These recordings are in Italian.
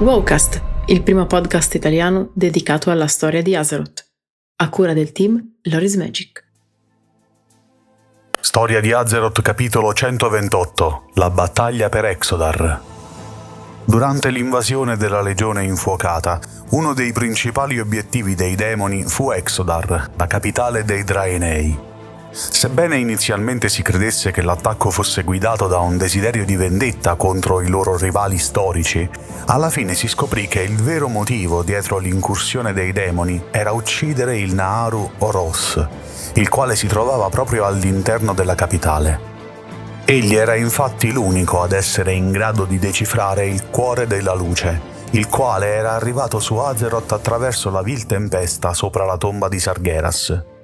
Wowcast, il primo podcast italiano dedicato alla storia di Azeroth, a cura del team Loris Magic. Storia di Azeroth capitolo 128 La battaglia per Exodar Durante l'invasione della legione infuocata, uno dei principali obiettivi dei demoni fu Exodar, la capitale dei Draenei. Sebbene inizialmente si credesse che l'attacco fosse guidato da un desiderio di vendetta contro i loro rivali storici, alla fine si scoprì che il vero motivo dietro l'incursione dei demoni era uccidere il Naaru Oros, il quale si trovava proprio all'interno della capitale. Egli era infatti l'unico ad essere in grado di decifrare il cuore della luce, il quale era arrivato su Azeroth attraverso la vil tempesta sopra la tomba di Sargeras.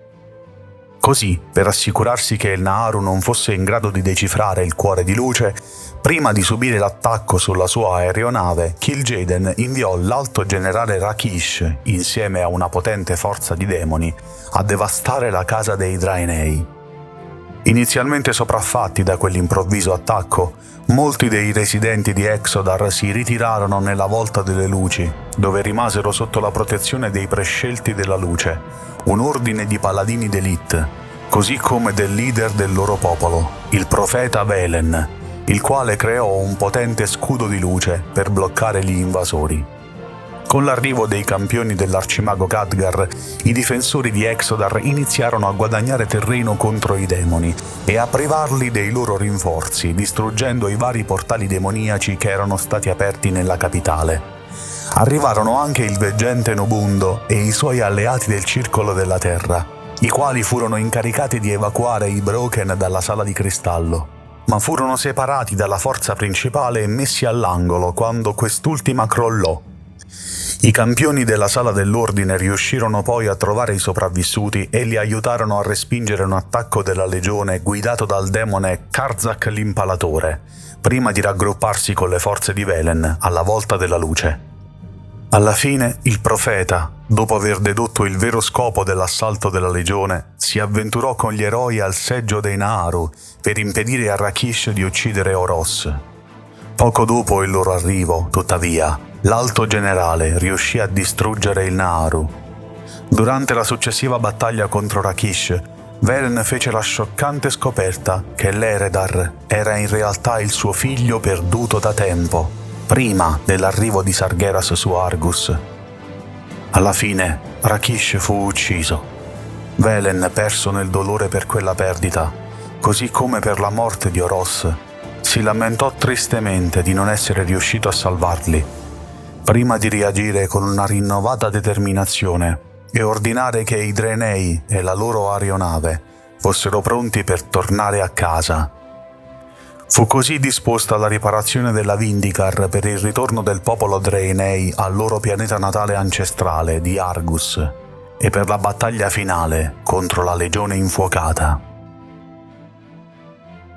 Così, per assicurarsi che il Naaru non fosse in grado di decifrare il cuore di luce, prima di subire l'attacco sulla sua aeronave, Kil'jaeden inviò l'alto generale Rakish, insieme a una potente forza di demoni, a devastare la casa dei Draenei. Inizialmente sopraffatti da quell'improvviso attacco, molti dei residenti di Exodar si ritirarono nella Volta delle Luci, dove rimasero sotto la protezione dei prescelti della luce, un ordine di paladini d'elite, così come del leader del loro popolo, il profeta Velen, il quale creò un potente scudo di luce per bloccare gli invasori. Con l'arrivo dei campioni dell'arcimago Khadgar, i difensori di Exodar iniziarono a guadagnare terreno contro i demoni e a privarli dei loro rinforzi, distruggendo i vari portali demoniaci che erano stati aperti nella capitale arrivarono anche il veggente Nobundo e i suoi alleati del Circolo della Terra, i quali furono incaricati di evacuare i Broken dalla sala di cristallo, ma furono separati dalla forza principale e messi all'angolo quando quest'ultima crollò. I campioni della sala dell'ordine riuscirono poi a trovare i sopravvissuti e li aiutarono a respingere un attacco della legione guidato dal demone Karzak l'impalatore, prima di raggrupparsi con le forze di Velen alla volta della luce. Alla fine il profeta, dopo aver dedotto il vero scopo dell'assalto della legione, si avventurò con gli eroi al seggio dei Naaru per impedire a Rakish di uccidere Oros. Poco dopo il loro arrivo, tuttavia, l'alto generale riuscì a distruggere il Naaru. Durante la successiva battaglia contro Rakish, Velen fece la scioccante scoperta che l'Eredar era in realtà il suo figlio perduto da tempo prima dell'arrivo di Sargeras su Argus. Alla fine Rakish fu ucciso. Velen, perso nel dolore per quella perdita, così come per la morte di Oros, si lamentò tristemente di non essere riuscito a salvarli, prima di reagire con una rinnovata determinazione e ordinare che i Drenei e la loro aeronave fossero pronti per tornare a casa Fu così disposta la riparazione della Vindicar per il ritorno del popolo Draenei al loro pianeta natale ancestrale di Argus e per la battaglia finale contro la legione infuocata.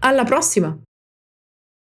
Alla prossima!